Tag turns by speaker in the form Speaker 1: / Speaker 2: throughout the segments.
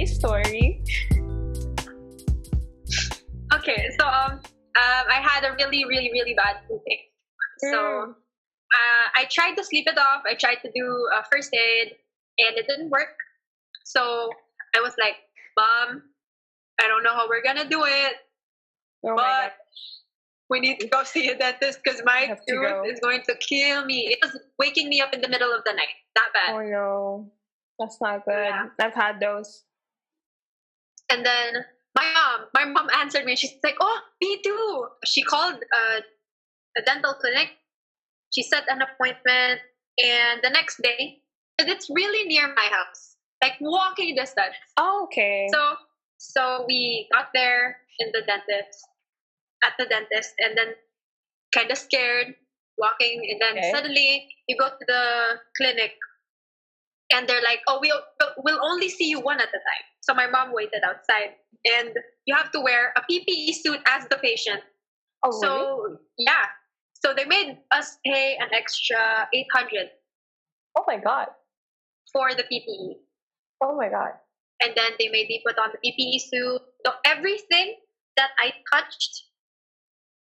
Speaker 1: Story.
Speaker 2: Okay, so um, um, I had a really, really, really bad toothache. So
Speaker 1: Mm.
Speaker 2: uh, I tried to sleep it off. I tried to do uh, first aid, and it didn't work. So I was like, "Mom, I don't know how we're gonna do it,
Speaker 1: Oh
Speaker 2: but we need to go see a dentist because my tooth is going to kill me." It was waking me up in the middle of the night. That bad.
Speaker 1: Oh no. That's not good.
Speaker 2: Yeah.
Speaker 1: I've had those.
Speaker 2: And then my mom, my mom answered me. She's like, "Oh, me too." She called uh, a dental clinic. She set an appointment, and the next day, and it's really near my house, like walking distance.
Speaker 1: Oh, okay.
Speaker 2: So, so we got there in the dentist, at the dentist, and then kind of scared, walking, and then
Speaker 1: Okay.
Speaker 2: suddenly you go to the clinic, and they're like, "Oh, we'll we'll only see you one at a time." So my mom waited outside, and you have to wear a PPE suit as the patient.
Speaker 1: oh, really?
Speaker 2: So yeah, so they made us pay an extra eight hundred.
Speaker 1: Oh my god.
Speaker 2: for the PPE.
Speaker 1: Oh my god.
Speaker 2: and then they made me put on the PPE suit. So everything that I touched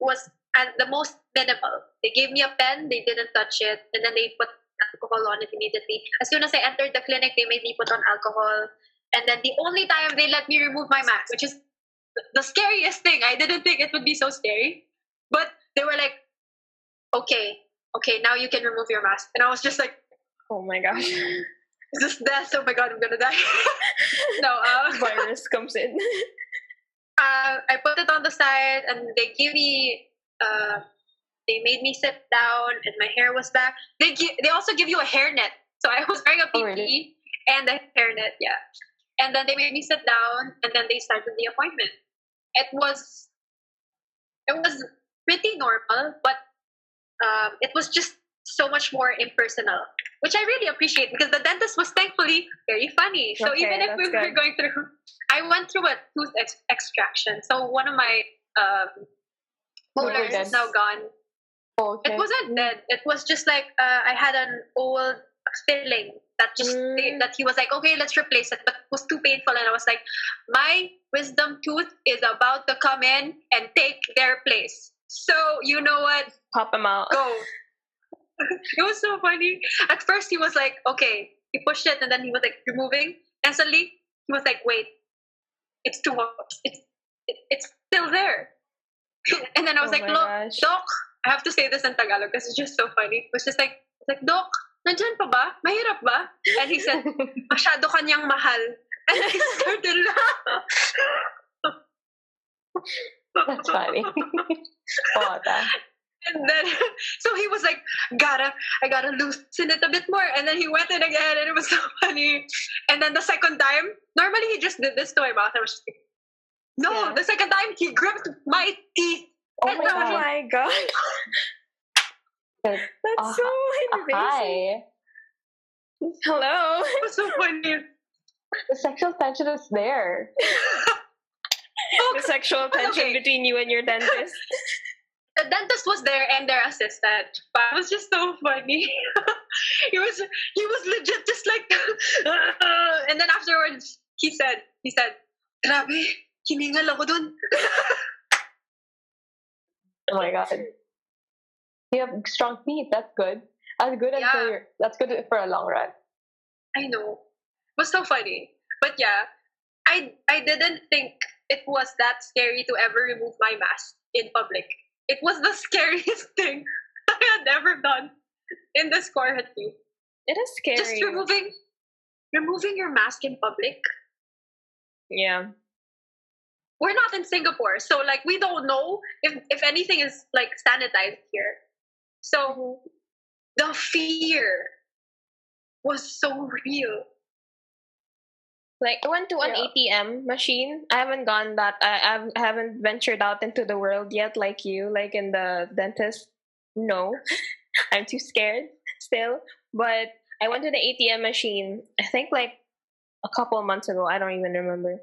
Speaker 2: was at the most minimal. They gave me a pen, they didn't touch it, and then they put alcohol on it immediately. As soon as I entered the clinic, they made me put on alcohol. And then the only time they let me remove my mask, which is the scariest thing. I didn't think it would be so scary. But they were like, okay, okay, now you can remove your mask. And I was just like,
Speaker 1: Oh my gosh.
Speaker 2: is this death? Oh my god, I'm gonna die. no, uh,
Speaker 1: Virus comes in.
Speaker 2: uh, I put it on the side and they give me uh, they made me sit down and my hair was back. They gi- they also give you a hairnet. So I was wearing a
Speaker 1: Oh,
Speaker 2: PPE
Speaker 1: really?
Speaker 2: and a hairnet, yeah. And then they made me sit down and then they started the appointment. It was it was pretty normal, but um, it was just so much more impersonal, which I really appreciate because the dentist was thankfully very funny. So
Speaker 1: Okay,
Speaker 2: even if we
Speaker 1: that's
Speaker 2: were going through, I went through a tooth ex- extraction. So one of my um, molars is now gone.
Speaker 1: okay.
Speaker 2: It wasn't dead. It was just like uh, I had an old filling that just
Speaker 1: Mm.
Speaker 2: that he was like, okay, let's replace it, but it was too painful, and I was like, my wisdom tooth is about to come in and take their place. So you know what?
Speaker 1: Pop them out.
Speaker 2: Go. it was so funny. At first, he was like, okay, he pushed it, and then he was like removing, and suddenly he was like, wait, it's too hot. It's it, it's still there. and then I was
Speaker 1: Oh
Speaker 2: like, look. Doc, I have to say this in Tagalog because it's just so funny. It was just like, like, Doc, nandyan pa ba? Mahirap ba? And he said, masyado kanyang mahal. And I started
Speaker 1: That's funny. that.
Speaker 2: And then, so he was like, gotta, I gotta loosen it a bit more. And then he went in again, and it was so funny. And then the second time, normally he just did this to my mouth. I was just like, no,
Speaker 1: Yeah.
Speaker 2: the second time he gripped my teeth.
Speaker 1: Oh
Speaker 2: And
Speaker 1: my,
Speaker 2: I
Speaker 1: oh
Speaker 2: was like,
Speaker 1: my god.
Speaker 3: Like,
Speaker 1: That's
Speaker 3: uh,
Speaker 1: so invasive.
Speaker 3: Hi.
Speaker 1: Hello.
Speaker 2: It was so funny.
Speaker 3: The sexual tension is there.
Speaker 1: the sexual tension
Speaker 2: Okay.
Speaker 1: between you and your dentist.
Speaker 2: the dentist was there and their assistant. But it was just so funny. he was he was legit just like and then afterwards he said he said, Grabe, hiningal ako dun.
Speaker 3: Oh my god. You have strong feet. That's good. That's good
Speaker 2: Yeah.
Speaker 3: until you're, that's good for a long run.
Speaker 2: I know. It was so funny. But yeah, I I didn't think it was that scary to ever remove my mask in public. It was the scariest thing I had ever done in this quarantine.
Speaker 1: It is scary.
Speaker 2: Just removing removing your mask in public.
Speaker 1: yeah.
Speaker 2: we're not in Singapore, so like we don't know if if anything is like sanitized here. So the fear was so real.
Speaker 1: Like I went to an ATM machine. I haven't gone that. I, I haven't ventured out into the world yet, like you, like in the dentist. No, I'm too scared still. But I went to the ATM machine. I think like a couple months ago. I don't even remember.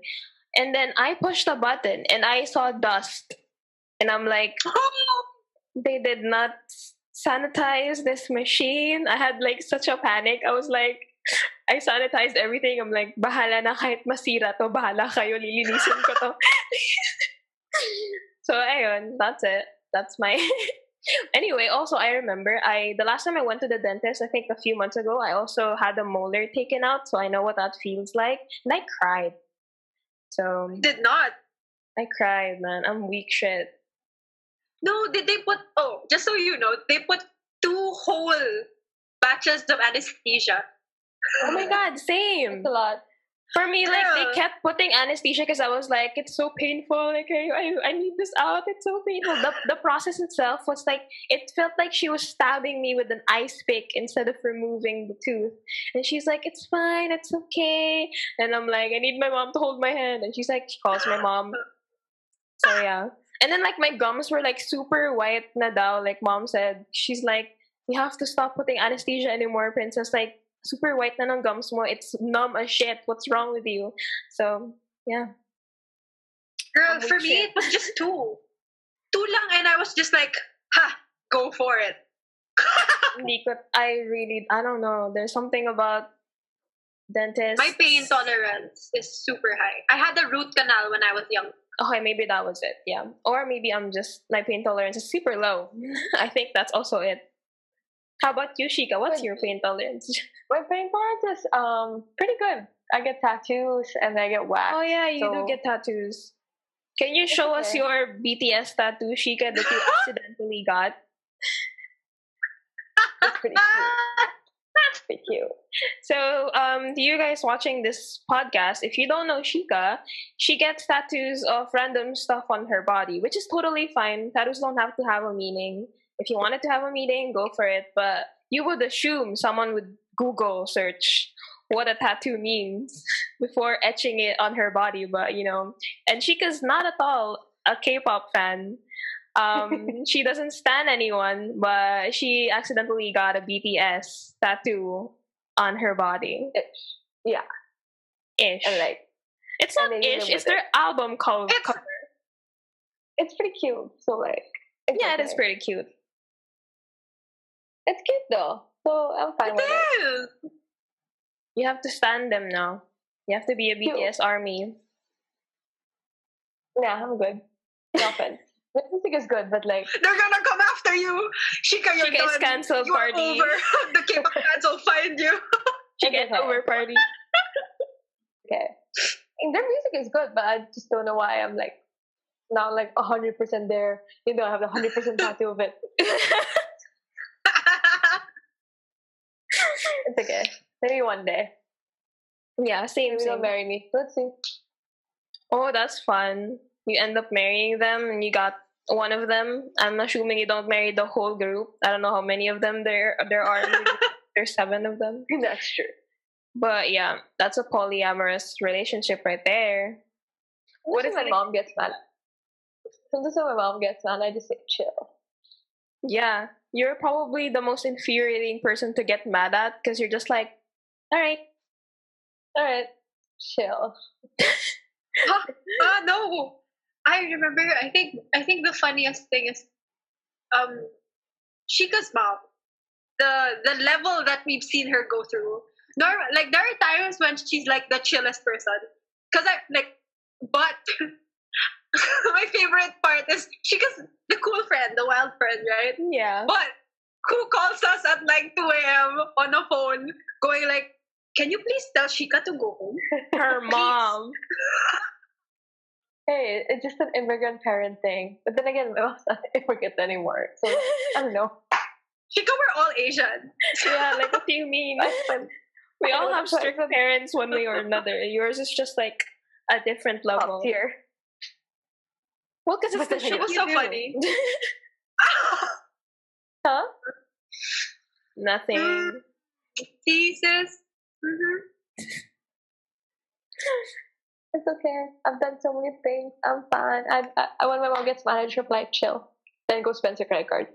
Speaker 1: And then I pushed a button and I saw dust, and I'm like, they did not sanitize this machine. I had like such a panic. I was like, I sanitized everything. I'm like, bahala na kahit masira to, bahala kayo, lilinisin ko to. so, ayun, that's it. That's my... anyway, also, I remember, I the last time I went to the dentist, I think a few months ago, I also had a molar taken out, so I know what that feels like. And I cried. So,
Speaker 2: Did not.
Speaker 1: I cried, man. I'm weak shit.
Speaker 2: No, did they put? Oh, just so you know, they put two whole batches of anesthesia.
Speaker 1: Oh my god, same.
Speaker 3: It's a lot.
Speaker 1: For me, like
Speaker 2: Yeah.
Speaker 1: they kept putting anesthesia because I was like, it's so painful. Like I, I, I need this out. It's so painful. The the process itself was like it felt like she was stabbing me with an ice pick instead of removing the tooth. And she's like, it's fine, it's okay. And I'm like, I need my mom to hold my hand. And she's like, she calls my mom. So yeah. And then like my gums were like super white na daw. Like mom said, she's like, you have to stop putting anesthesia anymore, princess. Like super white na ng gums mo. It's numb as shit. What's wrong with you? So, yeah.
Speaker 2: Girl,
Speaker 1: Holy
Speaker 2: for me, it was just two. Two lang, and I was just like, ha, go for it.
Speaker 1: Hindi ko, I really, I don't know. There's something about dentists.
Speaker 2: My pain tolerance is super high. I had a root canal when I was young.
Speaker 1: Okay, maybe that was it. Yeah. Or maybe I'm just, my pain tolerance is super low. I think that's also it. How about you, Shika? What's your pain tolerance?
Speaker 3: My pain tolerance is um pretty good. I get tattoos and I get wax.
Speaker 1: Oh, yeah, you do get tattoos. Can you show us your BTS tattoo, Shika, that you accidentally got?
Speaker 3: It's pretty cute. Pretty cute.
Speaker 1: So, um, you guys watching this podcast, if you don't know Shika, she gets tattoos of random stuff on her body, which is totally fine. Tattoos don't have to have a meaning. If you wanted to have a meaning, go for it. But you would assume someone would Google search what a tattoo means before etching it on her body. But you know, and Shika's not at all a K-pop fan. Um, she doesn't stand anyone, but she accidentally got a BTS tattoo on her body.
Speaker 3: Ish. Yeah.
Speaker 1: Ish.
Speaker 3: And like
Speaker 1: it's not ish. It's
Speaker 3: with
Speaker 1: their album co-
Speaker 2: It's-
Speaker 1: cover.
Speaker 3: it's pretty cute. So like it's
Speaker 1: Yeah, it
Speaker 3: okay.
Speaker 1: is pretty cute.
Speaker 3: It's cute though. So I'm fine with it.
Speaker 2: It is.
Speaker 1: You have to stand them now. You have to be a
Speaker 3: Cute.
Speaker 1: BTS army.
Speaker 3: Yeah, I'm good. No offense. The music is good, but like
Speaker 2: They're gonna come after you. Shika, you're
Speaker 1: Shika is
Speaker 2: done.
Speaker 1: cancel
Speaker 2: you
Speaker 1: party.
Speaker 2: are over. the K-pop fans will find you.
Speaker 1: She
Speaker 3: It's
Speaker 1: gets
Speaker 3: okay.
Speaker 1: over party.
Speaker 3: okay. And their music is good, but I just don't know why I'm like not like hundred percent there. You know, I have a hundred percent tattoo of it. It's okay. Maybe one day.
Speaker 1: yeah, same.
Speaker 3: Maybe they'll
Speaker 1: same.
Speaker 3: marry me. Let's see.
Speaker 1: Oh, that's fun. You end up marrying them, and you got one of them. I'm assuming you don't marry the whole group. I don't know how many of them there there are. There's seven of them.
Speaker 3: That's true.
Speaker 1: But yeah, that's a polyamorous relationship right there.
Speaker 3: What
Speaker 1: What
Speaker 3: if my
Speaker 1: like-
Speaker 3: mom gets mad? Sometimes when my mom gets mad, I just say chill.
Speaker 1: Yeah, you're probably the most infuriating person to get mad at because you're just like, all right,
Speaker 3: All right, chill.
Speaker 2: Ah, no. I remember. I think. I think the funniest thing is, um, Shika's mom. The the level that we've seen her go through. Normal, like there are times when she's like the chillest person. Cause I like, but my favorite part is Shika's the cool friend, the wild friend, right?
Speaker 1: yeah.
Speaker 2: But who calls us at like 2 a.m. on a phone, going like, "Can you please tell Shika to go home?"
Speaker 1: Her mom.
Speaker 3: Hey, it's just an immigrant parent thing. But then again, my mom's not an immigrant anymore. So I don't know.
Speaker 2: Shika, we're all Asian.
Speaker 1: yeah, like what do you mean? We all have strict parents one way or another. Yours is just like a different level.
Speaker 3: Top tier.
Speaker 1: Well, because it's the shit
Speaker 2: it was so
Speaker 1: do.
Speaker 2: funny.
Speaker 3: Huh?
Speaker 1: Nothing.
Speaker 2: Jesus. Mm-hmm.
Speaker 3: It's okay. I've done so many things. I'm fine. I, I when my mom gets mad, I just reply chill. Then go spend your credit card.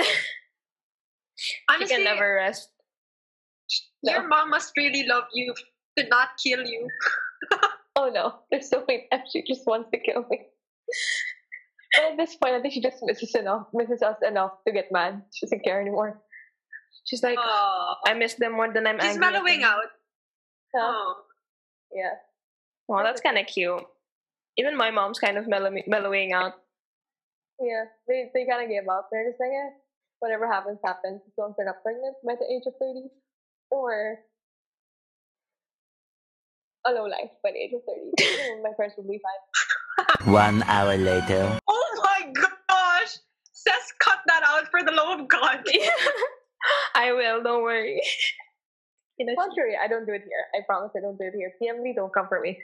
Speaker 1: You
Speaker 2: Honestly,
Speaker 1: can never rest.
Speaker 2: your mom must really love you to not kill you.
Speaker 3: Oh no, there's so many times she just wants to kill me. But at this point, I think she just misses enough, misses us enough to get mad. She doesn't care anymore.
Speaker 1: She's like,
Speaker 2: Oh,
Speaker 1: I miss them more than I'm
Speaker 2: she's
Speaker 1: angry. at
Speaker 2: mellowing
Speaker 1: them."
Speaker 2: out. Oh.
Speaker 3: Yeah.
Speaker 1: Well, that's kind of cute. Even my mom's kind of mellow- mellowing out.
Speaker 3: Yeah. They they kind of gave up. They're just like, eh, whatever happens, happens. As long as they're not pregnant by the age of 30. Or a low life by the age of 30. Mm, My parents will be fine.
Speaker 4: One hour later.
Speaker 2: oh my gosh! Says cut that out for the love of God.
Speaker 1: I will, don't worry. You know,
Speaker 3: Contrary, I don't do it here. I promise I don't do it here. PM Lee, don't come for me.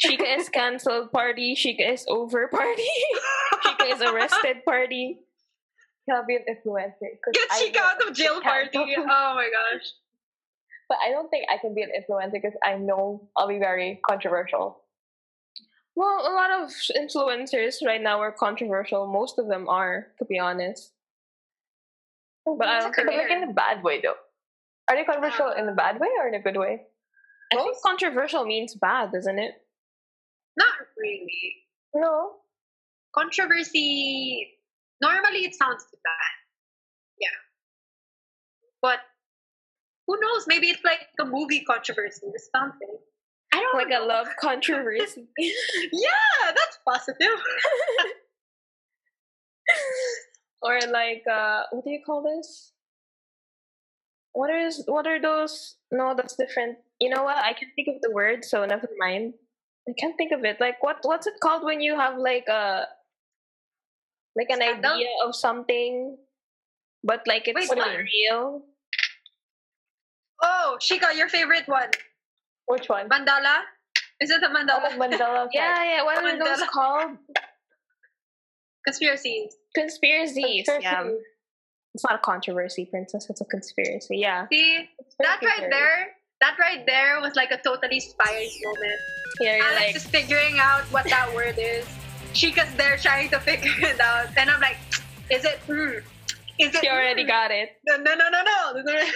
Speaker 1: Chica is cancelled party. Chica is over party. Chica is arrested party.
Speaker 3: Can't be an influencer. 'cause
Speaker 2: Get
Speaker 3: I
Speaker 2: Chica
Speaker 3: know-
Speaker 2: out of jail party.
Speaker 3: Cancel.
Speaker 2: Oh my gosh.
Speaker 3: But I don't think I can be an influencer because I know I'll be very controversial.
Speaker 1: Well, a lot of influencers right now are controversial. Most of them are, to be honest. But I don't think
Speaker 3: like in a bad way though. Are they controversial uh, in a bad way or in a good way?
Speaker 1: I think controversial means bad, doesn't it?
Speaker 2: Not really.
Speaker 3: No.
Speaker 2: Controversy. Normally, it sounds bad. Yeah. But who knows? Maybe it's like a movie controversy or something. I don't
Speaker 1: Like
Speaker 2: know.
Speaker 1: a love controversy.
Speaker 2: Yeah, that's positive.
Speaker 1: or like uh what do you call this? What is what are those no that's different. You know what? I can't think of the word, so never mind. I can't think of it. Like what what's it called when you have like a like an
Speaker 2: Scandal?
Speaker 1: idea of something but like it's
Speaker 2: Wait,
Speaker 1: not
Speaker 3: what?
Speaker 1: real?
Speaker 2: Oh, Shika, your favorite one.
Speaker 3: Which one?
Speaker 2: Mandela? Is it the
Speaker 3: Oh, Mandela?
Speaker 1: Yeah, yeah. What are those called?
Speaker 2: Conspiracies.
Speaker 1: Conspiracies. Yeah. It's not a controversy, princess. It's a conspiracy. Yeah.
Speaker 2: See, that right there, that right there was like a totally inspiring moment.
Speaker 1: Yeah, you're
Speaker 2: Alex
Speaker 1: like
Speaker 2: is figuring out what that word is. Shika's there trying to figure it out. And I'm like, is it mm? Is it
Speaker 1: she already
Speaker 2: mm?
Speaker 1: got it.
Speaker 2: No, no, no, no, no.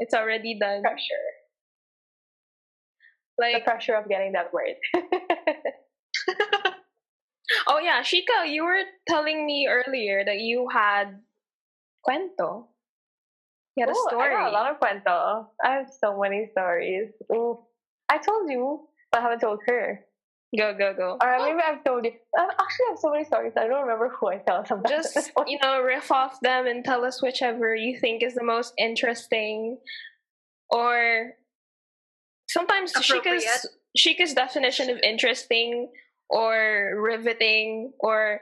Speaker 1: It's already done.
Speaker 3: pressure.
Speaker 1: Like the
Speaker 3: pressure of getting that word.
Speaker 1: Oh yeah, Shika, you were telling me earlier that you had cuento. You had a story.
Speaker 3: I got a lot of cuento. I have so many stories. Ooh. I told you, but I haven't told her.
Speaker 1: Go, go, go.
Speaker 3: Or maybe I've told you. I um, actually have so many stories. I don't remember who I tell sometimes.
Speaker 1: Just you know, riff off them and tell us whichever you think is the most interesting. Or sometimes Shika's Shika's definition of interesting or riveting or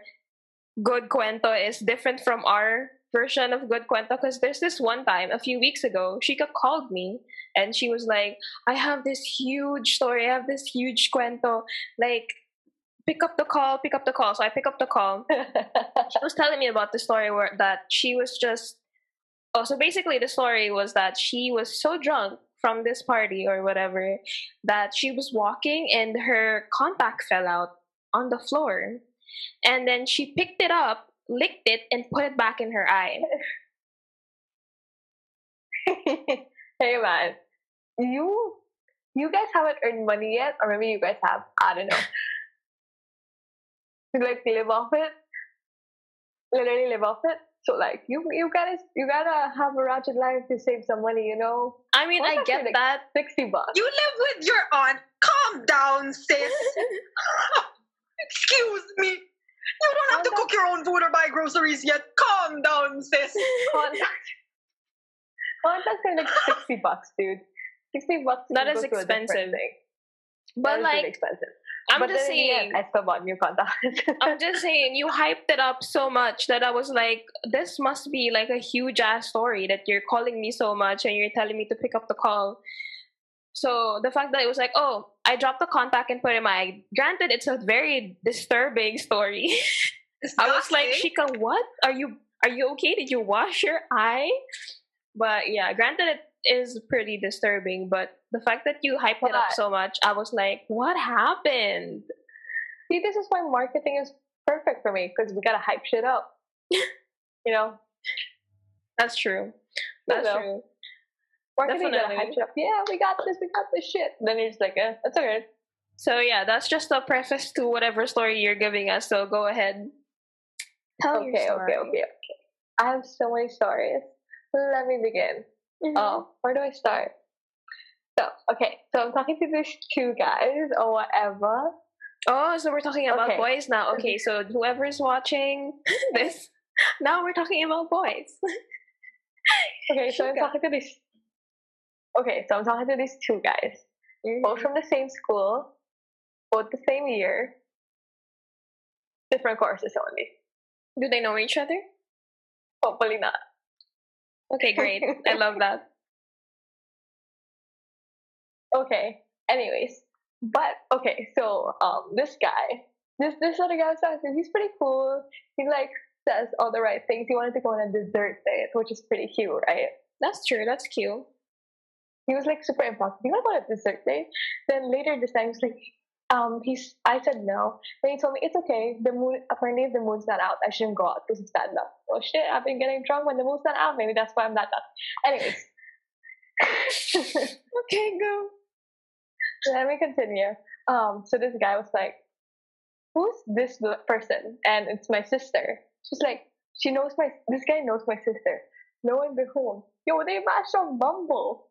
Speaker 1: good cuento is different from our version of good cuento because there's this one time a few weeks ago Shika called me and she was like I have this huge story I have this huge cuento like pick up the call pick up the call. So I pick up the call. She was telling me about the story where that she was just oh so basically the story was that she was so drunk from this party or whatever that she was walking and her contact fell out on the floor. And then she picked it up licked it and put it back in her eye
Speaker 3: hey man, you you guys haven't earned money yet, or maybe you guys have. I don't know. To like live off it, literally live off it. So like you you gotta you gotta have a ratchet life to save some money. You know,
Speaker 1: I mean I get
Speaker 3: like
Speaker 1: that
Speaker 3: sixty bucks.
Speaker 2: you live with your aunt. Calm down, sis. Excuse me. You don't have to cook your own food or buy groceries yet. Calm down, sis.
Speaker 3: Contact contacts are like sixty bucks, dude. Sixty bucks.
Speaker 1: That
Speaker 3: to
Speaker 1: is
Speaker 3: go to a different
Speaker 1: expensive.
Speaker 3: thing. That
Speaker 1: but like
Speaker 3: expensive.
Speaker 1: I'm
Speaker 3: but
Speaker 1: just
Speaker 3: then again,
Speaker 1: saying
Speaker 3: I still bought new contacts.
Speaker 1: I'm just saying, you hyped it up so much that I was like, this must be like a huge ass story that you're calling me so much and you're telling me to pick up the call. So the fact that it was like, oh, I dropped the contact and put in my eye. Granted, it's a very disturbing story. I was like. Shika, what? Are you are you okay? Did you wash your eye? But yeah, granted it is pretty disturbing, but the fact that you hyped it up so much, I was like, what happened?
Speaker 3: See, this is why marketing is perfect for me because we gotta hype shit up. you know,
Speaker 1: That's true. That's
Speaker 3: know.
Speaker 1: true. Definitely.
Speaker 3: hype shit up. Yeah, we got this. We got this shit. Then you're just like, eh, that's okay.
Speaker 1: So yeah, that's just a preface to whatever story you're giving us. So go ahead. Tell your
Speaker 3: Okay,
Speaker 1: story.
Speaker 3: okay, okay, okay. I have so many stories. let me begin.
Speaker 1: Mhm.
Speaker 3: Oh, where do I start? So, okay, so I'm talking to these two guys or whatever.
Speaker 1: Oh, so we're talking about
Speaker 3: Okay.
Speaker 1: boys now. Okay, so whoever's watching this, now we're talking about boys.
Speaker 3: Okay, so I'm talking to these. Okay, so I'm talking to these two guys, both from the same school, both the same year, different courses only.
Speaker 1: Do they know each other?
Speaker 3: Hopefully not.
Speaker 1: Okay, great. I love that.
Speaker 3: Okay. Anyways, but okay, so um, this guy, this this other guy, says he's pretty cool. He like says all the right things. He wanted to go on a dessert date, which is pretty cute, right?
Speaker 1: That's true. That's cute.
Speaker 3: He was like super impressed. You want to go a dessert date? Then later this time, he's like, um, he's. I said no. Then he told me it's okay. The moon apparently the moon's not out, I shouldn't go out because it's bad luck. Oh shit! I've been getting drunk when the moon's not out. Maybe that's why I'm not up. Anyways.
Speaker 1: Okay, go.
Speaker 3: let me continue. Um, so this guy was like, "Who's this person?" And it's my sister. She's like, she knows my. This guy knows my sister. Lo and behold, yo, they matched on Bumble.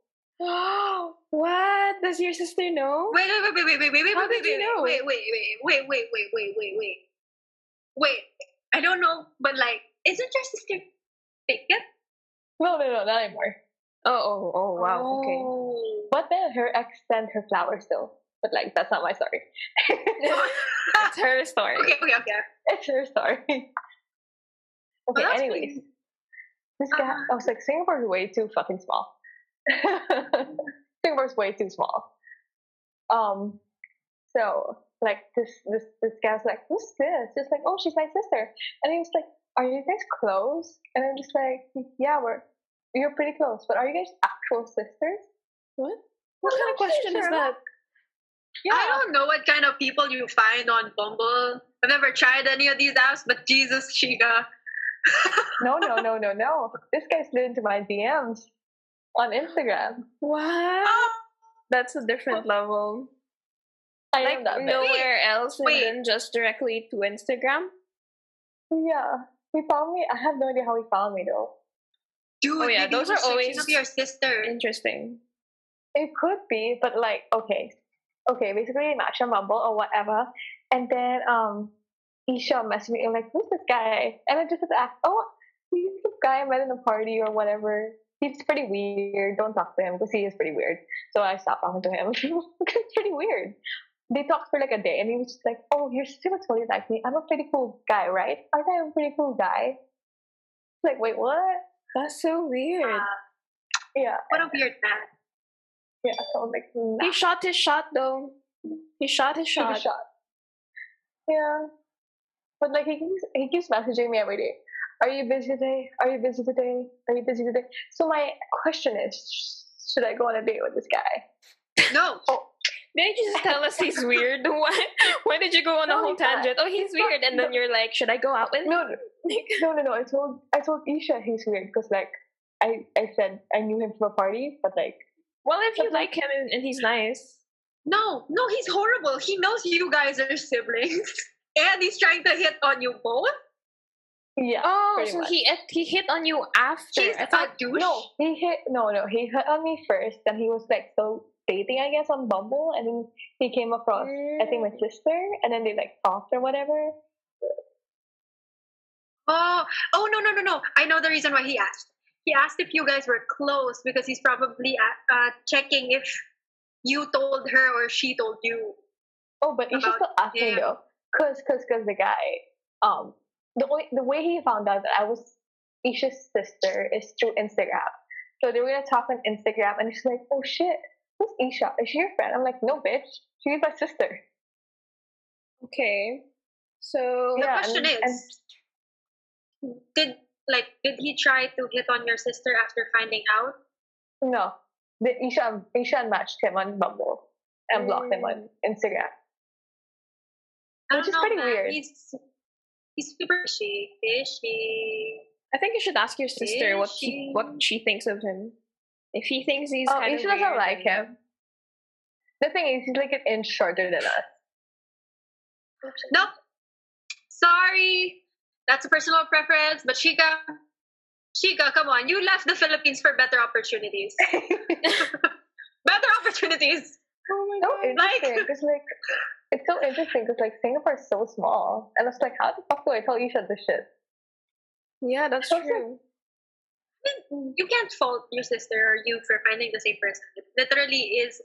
Speaker 1: What? Does your sister know?
Speaker 2: Wait, wait, wait, wait, wait, wait, wait,
Speaker 1: How
Speaker 2: wait, wait,
Speaker 1: know?
Speaker 2: wait, wait, wait, wait, wait, wait, wait, wait, wait. Wait, I don't know, but like, isn't your sister taken?
Speaker 3: No, no, no, not anymore.
Speaker 1: Oh, oh, oh, wow. Okay.
Speaker 2: Oh.
Speaker 3: But then her ex sent her flowers still. But like, that's not my story.
Speaker 1: It's her story.
Speaker 2: okay, okay, okay.
Speaker 3: it's her story. Okay,
Speaker 2: that's
Speaker 3: anyways.
Speaker 2: pretty-
Speaker 3: This guy,
Speaker 2: Uh-huh.
Speaker 3: I was like, Singapore's way too fucking small. Singapore's way too small. Um, so like this, this, this guy's like, who's this? Just like, oh, she's my sister. And he was like, are you guys close? And I'm just like, yeah, we're, you're pretty close, but are you guys actual sisters?
Speaker 1: What? What kind of question is
Speaker 3: sure.
Speaker 1: that?
Speaker 2: I don't know what kind of people you find on Bumble. I've never tried any of these apps, but Jesus, Chica.
Speaker 3: No, no, no, no, no. This guy slid into my DMs on Instagram.
Speaker 1: What?
Speaker 2: Oh,
Speaker 1: That's a different level.
Speaker 3: I
Speaker 1: Like
Speaker 3: am that bad.
Speaker 1: nowhere else
Speaker 2: wait.
Speaker 1: than just directly to Instagram.
Speaker 3: Yeah, he found me. I have no idea how he found me though.
Speaker 2: dude,
Speaker 1: Oh, yeah, those are always-
Speaker 2: of your sister.
Speaker 1: Interesting.
Speaker 3: It could be, but like, okay, okay. Basically, match on Bumble or whatever, and then um, Isha messaged me and like, who's this guy? And I just had to ask, oh, he's this guy I met in a party or whatever. He's pretty weird. Don't talk to him because he is pretty weird. So I stopped talking to him. it's pretty weird. They talked for like a day, and he was just like, "Oh, you're was totally like me. I'm a pretty cool guy, right? Aren't I a pretty cool guy?" Like, wait, what?
Speaker 1: That's so weird.
Speaker 2: Uh,
Speaker 3: Yeah,
Speaker 2: what a weird man.
Speaker 3: yeah. So I'm like, nah.
Speaker 1: he shot his shot though. He shot his
Speaker 3: Took a
Speaker 1: shot.
Speaker 3: shot. Yeah. But like he keeps he keeps messaging me every day. Are you busy today? Are you busy today? Are you busy today? So my question is, should I go on a date with this guy?
Speaker 2: No. Oh.
Speaker 1: Didn't you just tell us he's weird? Why? Why did you go on a whole
Speaker 3: he's not.
Speaker 1: tangent? Oh, he's weird, and then you're like, should I go out with him?
Speaker 3: No, no, no, no, no. I told I told Isha he's weird because like I I said I knew him from a party, but like
Speaker 1: Well, if you like him and, and he's nice.
Speaker 2: No, no, he's horrible. He knows you guys are siblings. And he's trying to hit on you both.
Speaker 3: Yeah.
Speaker 1: Oh, so
Speaker 3: much.
Speaker 1: he he hit on you after.
Speaker 2: He's
Speaker 1: I
Speaker 2: a
Speaker 1: thought
Speaker 2: douche.
Speaker 3: No, he hit no no he hit on me first, and he was like so dating I guess on Bumble, and then he came across I think my sister, and then they like talked or whatever.
Speaker 2: Oh, oh no, no, no, no. I know the reason why he asked. He asked if you guys were close because he's probably uh, uh, checking if you told her or she told you.
Speaker 3: Oh, but Isha
Speaker 2: About
Speaker 3: still me
Speaker 2: him.
Speaker 3: though, cause, cause, cause the guy, um, the way the way he found out that I was Isha's sister is through Instagram. So they were gonna talk on Instagram, and she's like, "Oh shit, who's Isha? Is she your friend?" I'm like, "No, bitch, she's my sister."
Speaker 1: Okay. So
Speaker 2: The
Speaker 3: Yeah,
Speaker 2: question
Speaker 3: and-
Speaker 2: is, did like did he try to hit on your sister after finding out?
Speaker 3: No, the Isha Isha matched him on Bumble and blocked him on mm. Instagram.
Speaker 2: I
Speaker 3: Which
Speaker 2: don't
Speaker 3: is
Speaker 2: know,
Speaker 3: pretty
Speaker 2: man.
Speaker 3: weird.
Speaker 2: He's he's super fishy, fishy.
Speaker 1: I think you should ask your sister what he,
Speaker 2: Fishy.
Speaker 1: what she thinks of him. If he thinks he's
Speaker 3: Oh,
Speaker 1: kind of
Speaker 3: Isha doesn't like him. The thing is, he's like an inch shorter than us.
Speaker 2: Nope. Sorry. That's a personal preference, but Chica, Chica, come on, you left the Philippines for better opportunities. better opportunities.
Speaker 1: Oh my god.
Speaker 3: interesting because like it's so interesting because like Singapore is so small, and it's like how the fuck do I tell Isha this shit?
Speaker 1: Yeah, that's
Speaker 3: So it's like-
Speaker 1: true.
Speaker 2: I mean, you can't fault your sister or you for finding the same person. It literally is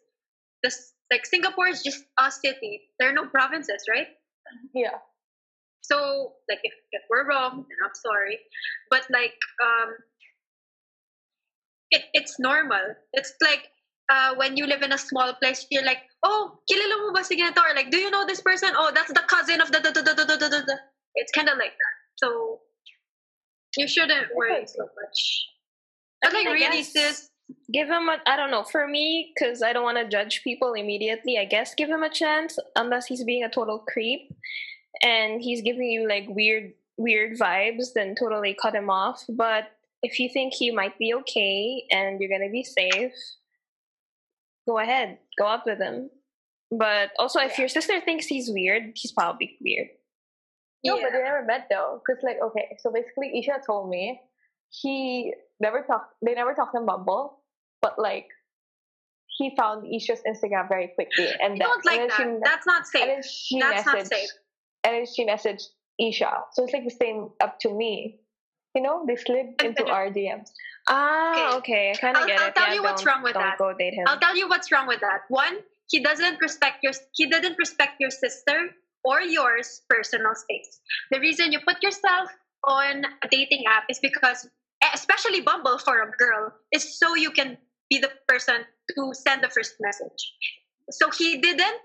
Speaker 2: this like Singapore is just a city. There are no provinces, right?
Speaker 3: Yeah,
Speaker 2: So like if, if we're wrong, then I'm sorry. But like um it it's normal. It's like uh, when you live in a small place, you're like, oh, kilala mo ba si ganito? Or like, do you know this person? Oh, that's the cousin of the the the the the the. the. It's kind of like that. So you shouldn't worry so much. But like
Speaker 1: I
Speaker 2: really,
Speaker 1: guess
Speaker 2: sis,
Speaker 1: Give him a, I don't know, for me, because I don't want to judge people immediately, I guess give him a chance, unless he's being a total creep and he's giving you like weird, weird vibes, then totally cut him off. But if you think he might be okay and you're going to be safe, go ahead, go up with him. But also, if
Speaker 3: Yeah.
Speaker 1: your sister thinks he's weird, he's probably weird.
Speaker 3: no,
Speaker 2: Yeah.
Speaker 3: but they never met though. Because like okay, so basically Isha told me he never talked. They never talked on Bumble, but like he found Isha's Instagram very quickly, and
Speaker 2: I
Speaker 3: that,
Speaker 2: don't like
Speaker 3: and
Speaker 2: that.
Speaker 3: then she,
Speaker 2: That's not
Speaker 3: and
Speaker 2: safe.
Speaker 3: then she
Speaker 2: That's not safe.
Speaker 3: and then she messaged Isha. So it's like the same up to me. You know, they slid into our DMs.
Speaker 1: Ah, okay. I kind of
Speaker 2: I'll-
Speaker 1: get
Speaker 2: I'll tell
Speaker 1: yeah,
Speaker 2: you what's
Speaker 1: don't-
Speaker 2: wrong with
Speaker 1: don't
Speaker 2: that.
Speaker 1: go date him.
Speaker 2: I'll tell you what's wrong with that. One, he doesn't respect your he didn't respect your sister or yours personal space. The reason you put yourself on a dating app is because especially Bumble for a girl is so you can be the person to send the first message. So he didn't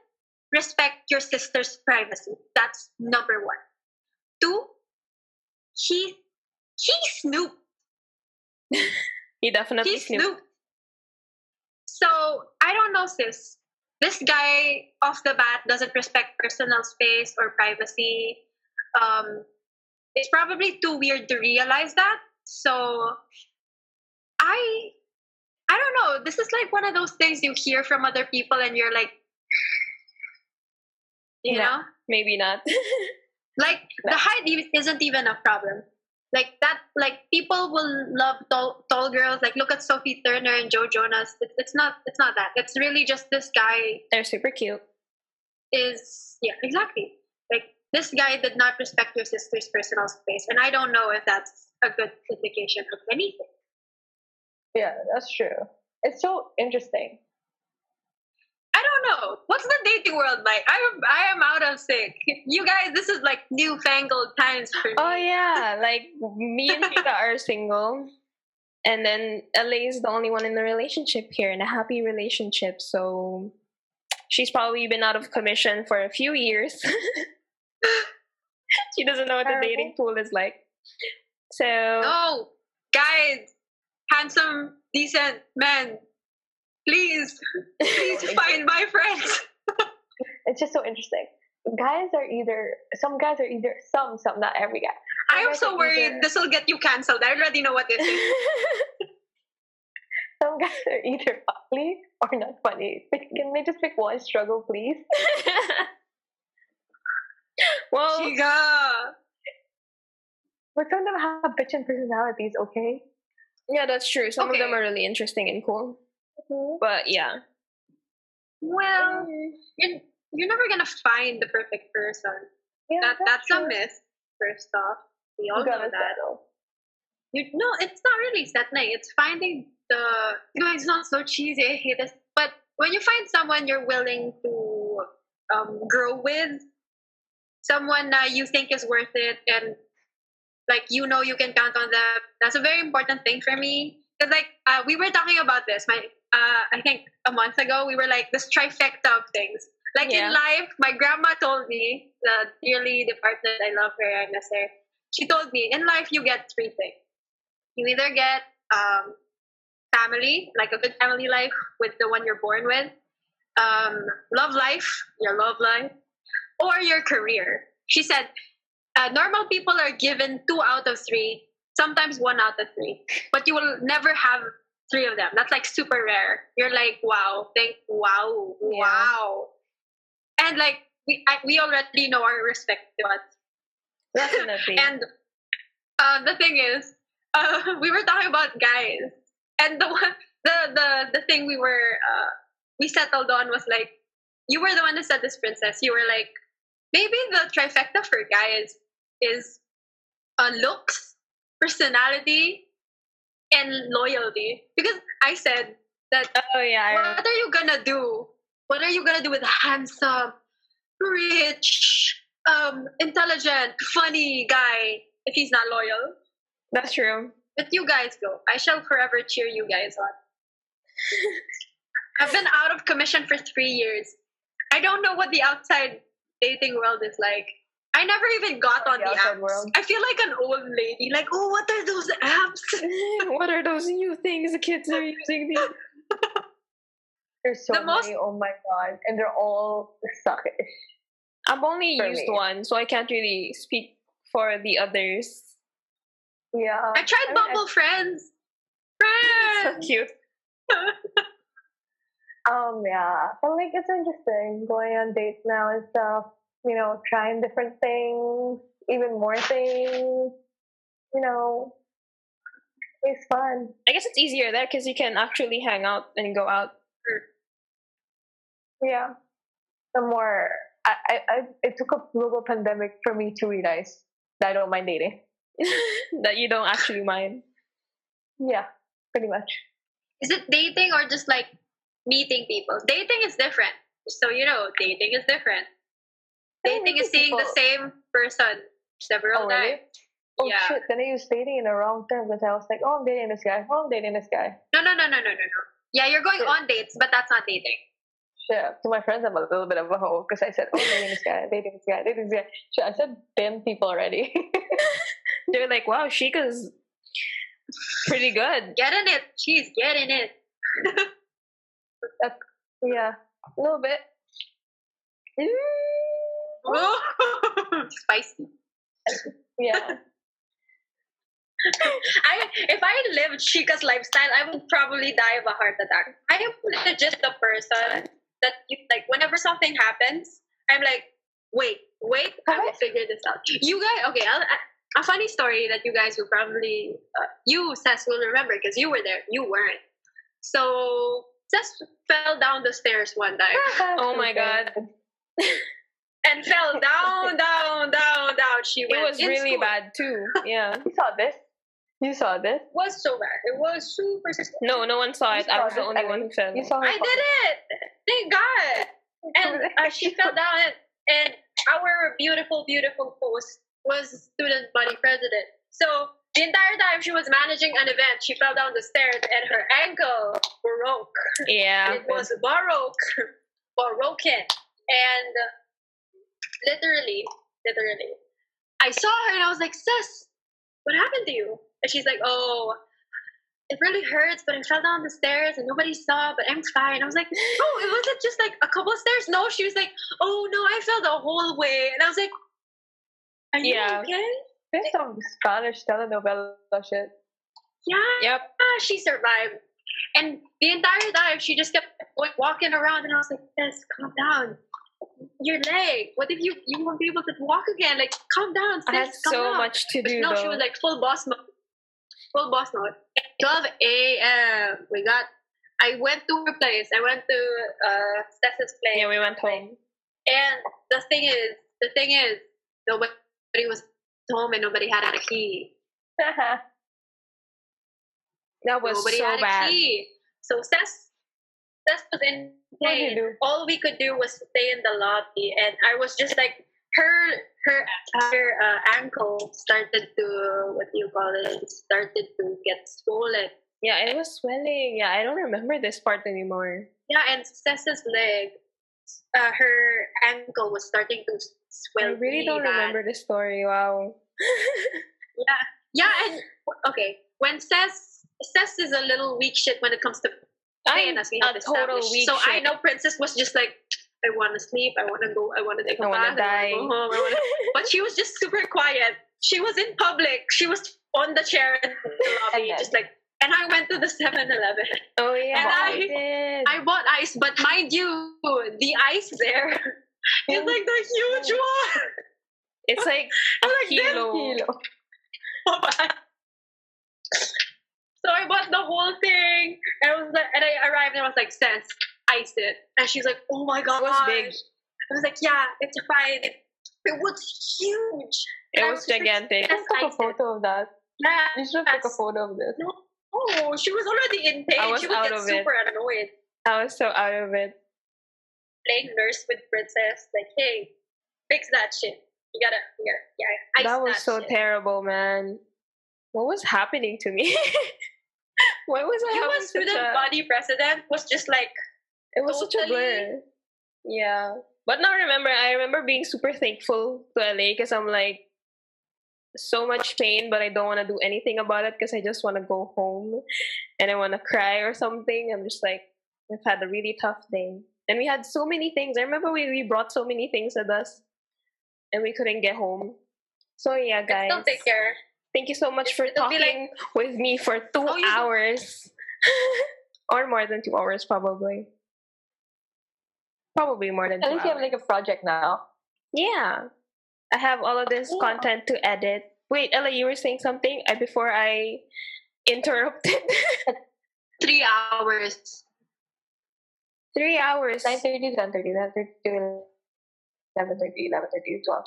Speaker 2: respect your sister's privacy. That's number one. Two, he he snooped.
Speaker 1: He definitely
Speaker 2: He
Speaker 1: snooped.
Speaker 2: snooped. So I don't know, sis. This guy off the bat doesn't respect personal space or privacy. Um, it's probably too weird to realize that. So I I don't know. This is like one of those things you hear from other people and you're like you know?
Speaker 1: Maybe not.
Speaker 2: Like the height isn't even a problem. Like that, like people will love tall, tall girls. Like look at Sophie Turner and Joe Jonas. It's, it's not. It's not that. It's really just this guy
Speaker 1: They're super cute.
Speaker 2: is yeah exactly. Like this guy did not respect your sister's personal space, and I don't know if that's a good indication of anything.
Speaker 3: Yeah, that's true. It's so interesting.
Speaker 2: I don't know. What's the dating world like? I am I am out of sync. You guys, this is like newfangled times for me.
Speaker 1: Oh yeah, like me and Tita are single, and then LA is the only one in the relationship here, in a happy relationship. So she's probably been out of commission for a few years. she doesn't know what the dating pool is like. So
Speaker 2: No, guys, handsome, decent men, please, please find my friends.
Speaker 3: It's just so interesting. Guys are either some guys are either some some not every guy.
Speaker 2: I am so worried
Speaker 3: either-
Speaker 2: this will get you cancelled. I already know what this is.
Speaker 3: Some guys are either ugly or not funny. Can they just pick one struggle, please?
Speaker 1: well,
Speaker 2: Shika.
Speaker 3: But some of them have bitchin' personalities, okay?
Speaker 1: yeah, that's true. Some of them are really interesting and cool. But yeah.
Speaker 2: Well, you're, you're never gonna find the perfect person.
Speaker 3: Yeah,
Speaker 2: That that's a myth. First off, we all know that.
Speaker 3: settle.
Speaker 2: You, no, it's not really settling. It's finding the. You know, it's not so cheesy. I hate this, but when you find someone you're willing to um, grow with, someone that you think is worth it, and like you know you can count on them. That's a very important thing for me. Because like uh, we were talking about this, my uh, I think a month ago, we were like this trifecta of things. Like
Speaker 1: Yeah.
Speaker 2: in life, my grandma told me, the dearly departed, I love her, I miss her. She told me, in life you get three things. You either get um, family, like a good family life with the one you're born with, um, love life, your love life, or your career. She said, uh, normal people are given two out of three, sometimes one out of three, but you will never have three of them. That's like super rare. You're like, wow, thank, wow,
Speaker 1: Yeah.
Speaker 2: wow. And like, we, I, we already know our respect to us.
Speaker 1: Definitely.
Speaker 2: And uh, the thing is, uh, we were talking about guys, and the one, the the the thing we were uh, we settled on was like, you were the one that said this, princess. You were like, maybe the trifecta for guys is uh, looks, personality, and loyalty. Because I said that
Speaker 1: Oh yeah.
Speaker 2: What are you gonna do? What are you gonna do with handsome, rich, um, intelligent, funny guy if he's not loyal?
Speaker 1: That's true.
Speaker 2: But you guys go. I shall forever cheer you guys on. I've been out of commission for three years. I don't know what the outside dating world is like. I never even got on
Speaker 3: The
Speaker 2: apps.
Speaker 3: world.
Speaker 2: I feel like an old lady. Like, oh, what are those apps?
Speaker 1: what are those new things the kids are using? These?
Speaker 3: There's so
Speaker 2: The most-
Speaker 3: many. Oh my god, and they're all suckish.
Speaker 1: I've only used
Speaker 3: me.
Speaker 1: one, so I can't really speak for the others.
Speaker 3: Yeah.
Speaker 2: I tried
Speaker 3: I mean,
Speaker 2: Bumble Friends.
Speaker 1: So cute.
Speaker 3: Um, yeah, but like it's interesting going on dates now and stuff. You know, trying different things, even more things. You know, it's fun.
Speaker 1: I guess it's easier there because you can actually hang out and go out.
Speaker 3: Yeah, the more I, I, I it took a global pandemic for me to realize that I don't mind dating.
Speaker 1: that you don't actually mind.
Speaker 3: Yeah, pretty much.
Speaker 2: Is it dating or just like meeting people? Dating is different. So you know, dating is different.
Speaker 3: Yeah,
Speaker 2: Dating is seeing the same person several
Speaker 3: Oh, really?
Speaker 2: times.
Speaker 3: Oh
Speaker 2: Yeah.
Speaker 3: shit! Then I used dating in the wrong term because I was like, oh, I'm dating this guy. Oh, I'm dating this guy.
Speaker 2: No, no, no, no, no, no, no. Yeah, you're going
Speaker 3: Shit.
Speaker 2: on dates, but that's not dating.
Speaker 3: Shit. To my friends, I'm a little bit of a hoe because I said, oh, I'm dating this guy, dating this guy, dating this guy. Shit, I said ten people already.
Speaker 1: They're like, wow, she Shika's pretty good.
Speaker 2: Getting it. She's getting it.
Speaker 3: yeah, a little bit. Mm.
Speaker 2: Spicy.
Speaker 3: Yeah.
Speaker 2: I if I lived Chica's lifestyle, I would probably die of a heart attack. I am just the person that you like whenever something happens, I'm like, wait, wait, I will figure this out. You guys, okay, I'll, a funny story that you guys will probably uh, you Seth will remember because you were there. You weren't. So Seth fell down the stairs one time
Speaker 1: Oh my God.
Speaker 2: And fell down, down, down, down. She went.
Speaker 1: It
Speaker 2: was
Speaker 1: really
Speaker 2: school.
Speaker 1: bad too. Yeah.
Speaker 3: You saw this? You saw this?
Speaker 2: It was so bad. It was super. super
Speaker 1: No, no one saw
Speaker 3: You
Speaker 1: it. I was the only one who fell.
Speaker 3: You saw her
Speaker 2: I did it. Thank God. And uh, she fell down, and, and our beautiful, beautiful host was student body president. So the entire time she was managing an event, she fell down the stairs, and her ankle broke.
Speaker 1: Yeah.
Speaker 2: It was baroque, broken, and literally, literally, I saw her and I was like, "Sis, what happened to you?" And she's like, "Oh, it really hurts, but I fell down the stairs and nobody saw, but I'm fine." I was like, "Oh, it wasn't just like a couple of stairs." No, she was like, "Oh no, I fell the whole way," and I was like, "Are you
Speaker 1: Yeah.
Speaker 2: okay?"
Speaker 3: There's some Spanish telenovela shit.
Speaker 2: Yeah.
Speaker 1: Yep.
Speaker 2: Ah, she survived. And the entire time, she just kept like, walking around, and I was like, "Sis, calm down. Your leg. What if you you won't be able to walk again? Like, calm down, sis.
Speaker 1: I had so
Speaker 2: down."
Speaker 1: much to
Speaker 2: But
Speaker 1: do
Speaker 2: no, she was like full boss mode. Full boss mode. 12 a.m. We got. I went to her place. I went to uh, Stess's place.
Speaker 1: yeah, we went home.
Speaker 2: And the thing is, the thing is, nobody was home and nobody had a key.
Speaker 1: That was
Speaker 2: Nobody
Speaker 1: so
Speaker 2: had a key. So Seth, Seth was in
Speaker 3: What did you do?
Speaker 2: All we could do was stay in the lobby, and I was just like, her her her uh, ankle started to what do you call it? Started to get swollen.
Speaker 1: Yeah, it was swelling. Yeah, I don't remember this part anymore.
Speaker 2: Yeah, and Seth's leg, uh, her ankle was starting to swell.
Speaker 1: I really don't
Speaker 2: bad.
Speaker 1: remember the story. Wow.
Speaker 2: Yeah, yeah, and okay, when Seth Seth is a little weak shit when it comes to
Speaker 1: I'm a total weak
Speaker 2: so I know Princess was just like, I want to sleep, I want to go, I want to take a
Speaker 1: I
Speaker 2: bath, I want to go home, wanna... but she was just super quiet. She was in public. She was on the chair in the lobby,
Speaker 3: then-
Speaker 2: just like. And I went to the 7-Eleven.
Speaker 1: oh yeah,
Speaker 2: And
Speaker 1: I,
Speaker 2: I- I bought ice, but mind you, the ice there is like the huge oh. one.
Speaker 1: it's like a
Speaker 2: like,
Speaker 1: kilo.
Speaker 3: Kilo.
Speaker 2: Oh So I bought the whole thing, and I was like, and I arrived and I was like, "Sense, ice it," and she's like, "Oh my god,
Speaker 1: It was big.
Speaker 2: I was like, "Yeah, it's fine." It, it was huge.
Speaker 1: It
Speaker 2: And
Speaker 1: was
Speaker 2: just like,
Speaker 1: gigantic.
Speaker 3: I took a
Speaker 2: Ice it.
Speaker 3: photo of that.
Speaker 2: Yeah.
Speaker 3: You should have took a photo of this. No.
Speaker 2: Oh, she was already in pain.
Speaker 1: I was
Speaker 2: she would
Speaker 1: out
Speaker 2: get
Speaker 1: of it.
Speaker 2: super annoyed.
Speaker 1: I was so out of it.
Speaker 2: Playing nurse with princess, like, hey, fix that shit. You gotta, you gotta, yeah. Ice
Speaker 1: that was so
Speaker 2: shit.
Speaker 1: terrible, man. What was happening to me? Why was I
Speaker 2: You
Speaker 1: having
Speaker 2: was
Speaker 1: such
Speaker 2: student
Speaker 1: a...
Speaker 2: body president was just like
Speaker 1: It was such a blur. Yeah. But now remember, I remember being super thankful to Ella because I'm like so much pain, but I don't want to do anything about it because I just want to go home and I want to cry or something. I'm just like, we've had a really tough day. And we had so many things. I remember we, we brought so many things with us and we couldn't get home. So yeah, guys.
Speaker 2: still take care.
Speaker 1: Thank you so much for
Speaker 2: It'll
Speaker 1: talking with me for two
Speaker 2: Oh,
Speaker 1: hours. or more than two hours, probably. Probably more than
Speaker 3: At least you have like a project now.
Speaker 1: yeah. I have all of this
Speaker 2: Yeah.
Speaker 1: content to edit. Wait, Ella, you were saying something uh, before I interrupted.
Speaker 2: Three hours.
Speaker 1: Three hours.
Speaker 3: 9.30 to 10.30, 10.30 to 11.30, 11.30 to 12.30.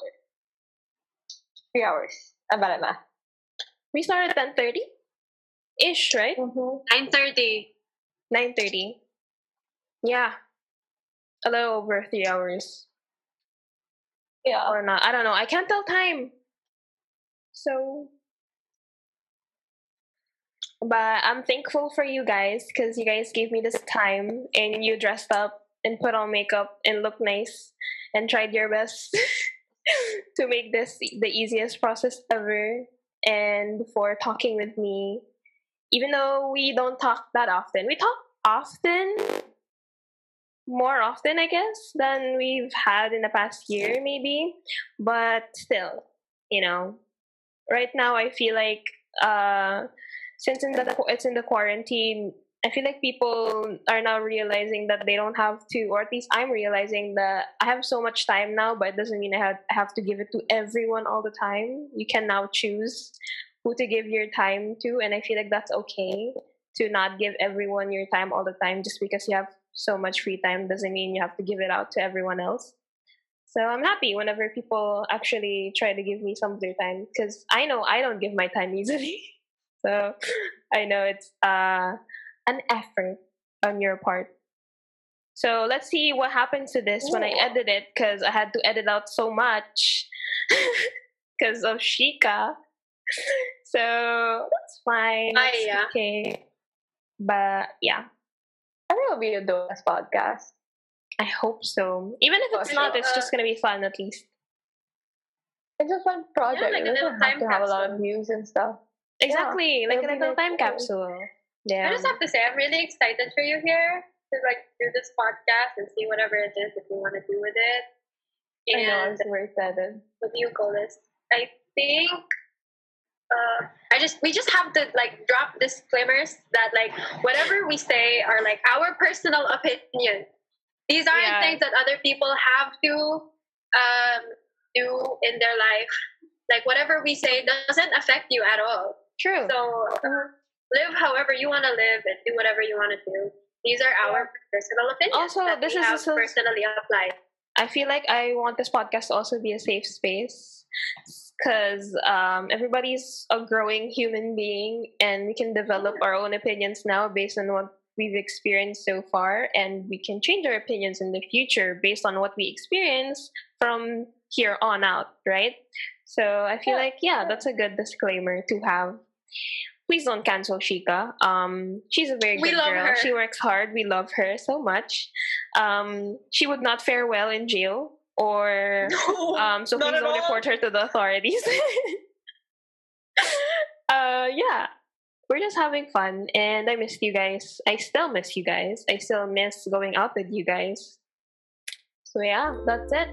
Speaker 3: Three hours. I'm bad at math.
Speaker 1: We started at 10.30? Ish, right?
Speaker 3: Mm-hmm.
Speaker 2: Nine thirty.
Speaker 1: 9.30. Yeah. A little over three hours.
Speaker 3: Yeah.
Speaker 1: or not. I don't know. I can't tell time. So, but I'm thankful for you guys because you guys gave me this time and you dressed up and put on makeup and looked nice and tried your best to make this the easiest process ever and for talking with me. Even though we don't talk that often, we talk often more often, I guess, than we've had in the past year, maybe. But still, you know, right now I feel like uh, since in the it's in the quarantine, I feel like people are now realizing that they don't have to, or at least I'm realizing that I have so much time now, but it doesn't mean I have, have to give it to everyone all the time. You can now choose who to give your time to, and I feel like that's okay to not give everyone your time all the time just because you have so much free time doesn't mean you have to give it out to everyone else. So I'm happy whenever people actually try to give me some of their time because I know I don't give my time easily. so I know it's uh, an effort on your part. So let's see what happens to this when I
Speaker 3: Ooh.
Speaker 1: edit it because I had to edit out so much because of Shika. So that's fine.
Speaker 2: Yeah.
Speaker 1: okay. But yeah,
Speaker 3: I think it'll be a dope podcast.
Speaker 1: I hope so. Even if it's not, it's just gonna be fun at least.
Speaker 3: It's a fun project.
Speaker 2: like a
Speaker 3: it
Speaker 2: little
Speaker 3: doesn't have to have a lot of views and stuff.
Speaker 1: Exactly, like a little time capsule. Yeah.
Speaker 2: I just have to say, I'm really excited for you here to like do this podcast and see whatever it is that you want to do with it.
Speaker 3: I know, I'm
Speaker 2: And
Speaker 3: super excited.
Speaker 2: with you, Golis, I think uh, I just we just have to like drop disclaimers that like whatever we say are like our personal opinion. These aren't
Speaker 1: Yeah.
Speaker 2: things that other people have to um, do in their life. Like whatever we say doesn't affect you at all.
Speaker 1: True.
Speaker 2: So uh, live however you want to live and do whatever you want to do. These are our personal opinions.
Speaker 1: Also,
Speaker 2: that
Speaker 1: this
Speaker 2: we
Speaker 1: is
Speaker 2: have personally applied.
Speaker 1: I feel like I want this podcast to also be a safe space because um, everybody's a growing human being and we can develop our own opinions now based on what we've experienced so far and we can change our opinions in the future based on what we experience from here on out right so i feel
Speaker 3: Yeah,
Speaker 1: like yeah that's a good disclaimer to have please don't cancel Shika. Um, she's a very
Speaker 2: We
Speaker 1: good
Speaker 2: love
Speaker 1: girl.
Speaker 2: her.
Speaker 1: She works hard. We love her so much. Um, she would not fare well in jail, or
Speaker 2: No,
Speaker 1: um, so please don't
Speaker 2: all.
Speaker 1: report her to the authorities. uh, yeah, we're just having fun, and I missed you guys. I still miss you guys. I still miss going out with you guys. So yeah, that's it.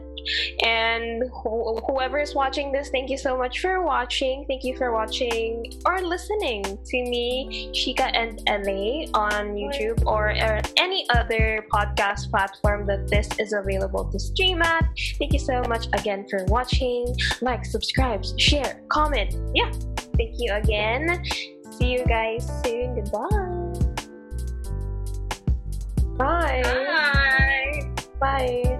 Speaker 1: And wh- whoever is watching this, thank you so much for watching. Thank you for watching or listening to me, Shika and Ella on YouTube or, or any other podcast platform that this is available to stream at. Thank you so much again for watching. Like, subscribe, share, comment. Yeah. Thank you again. See you guys soon. Goodbye. Bye. Bye. Bye.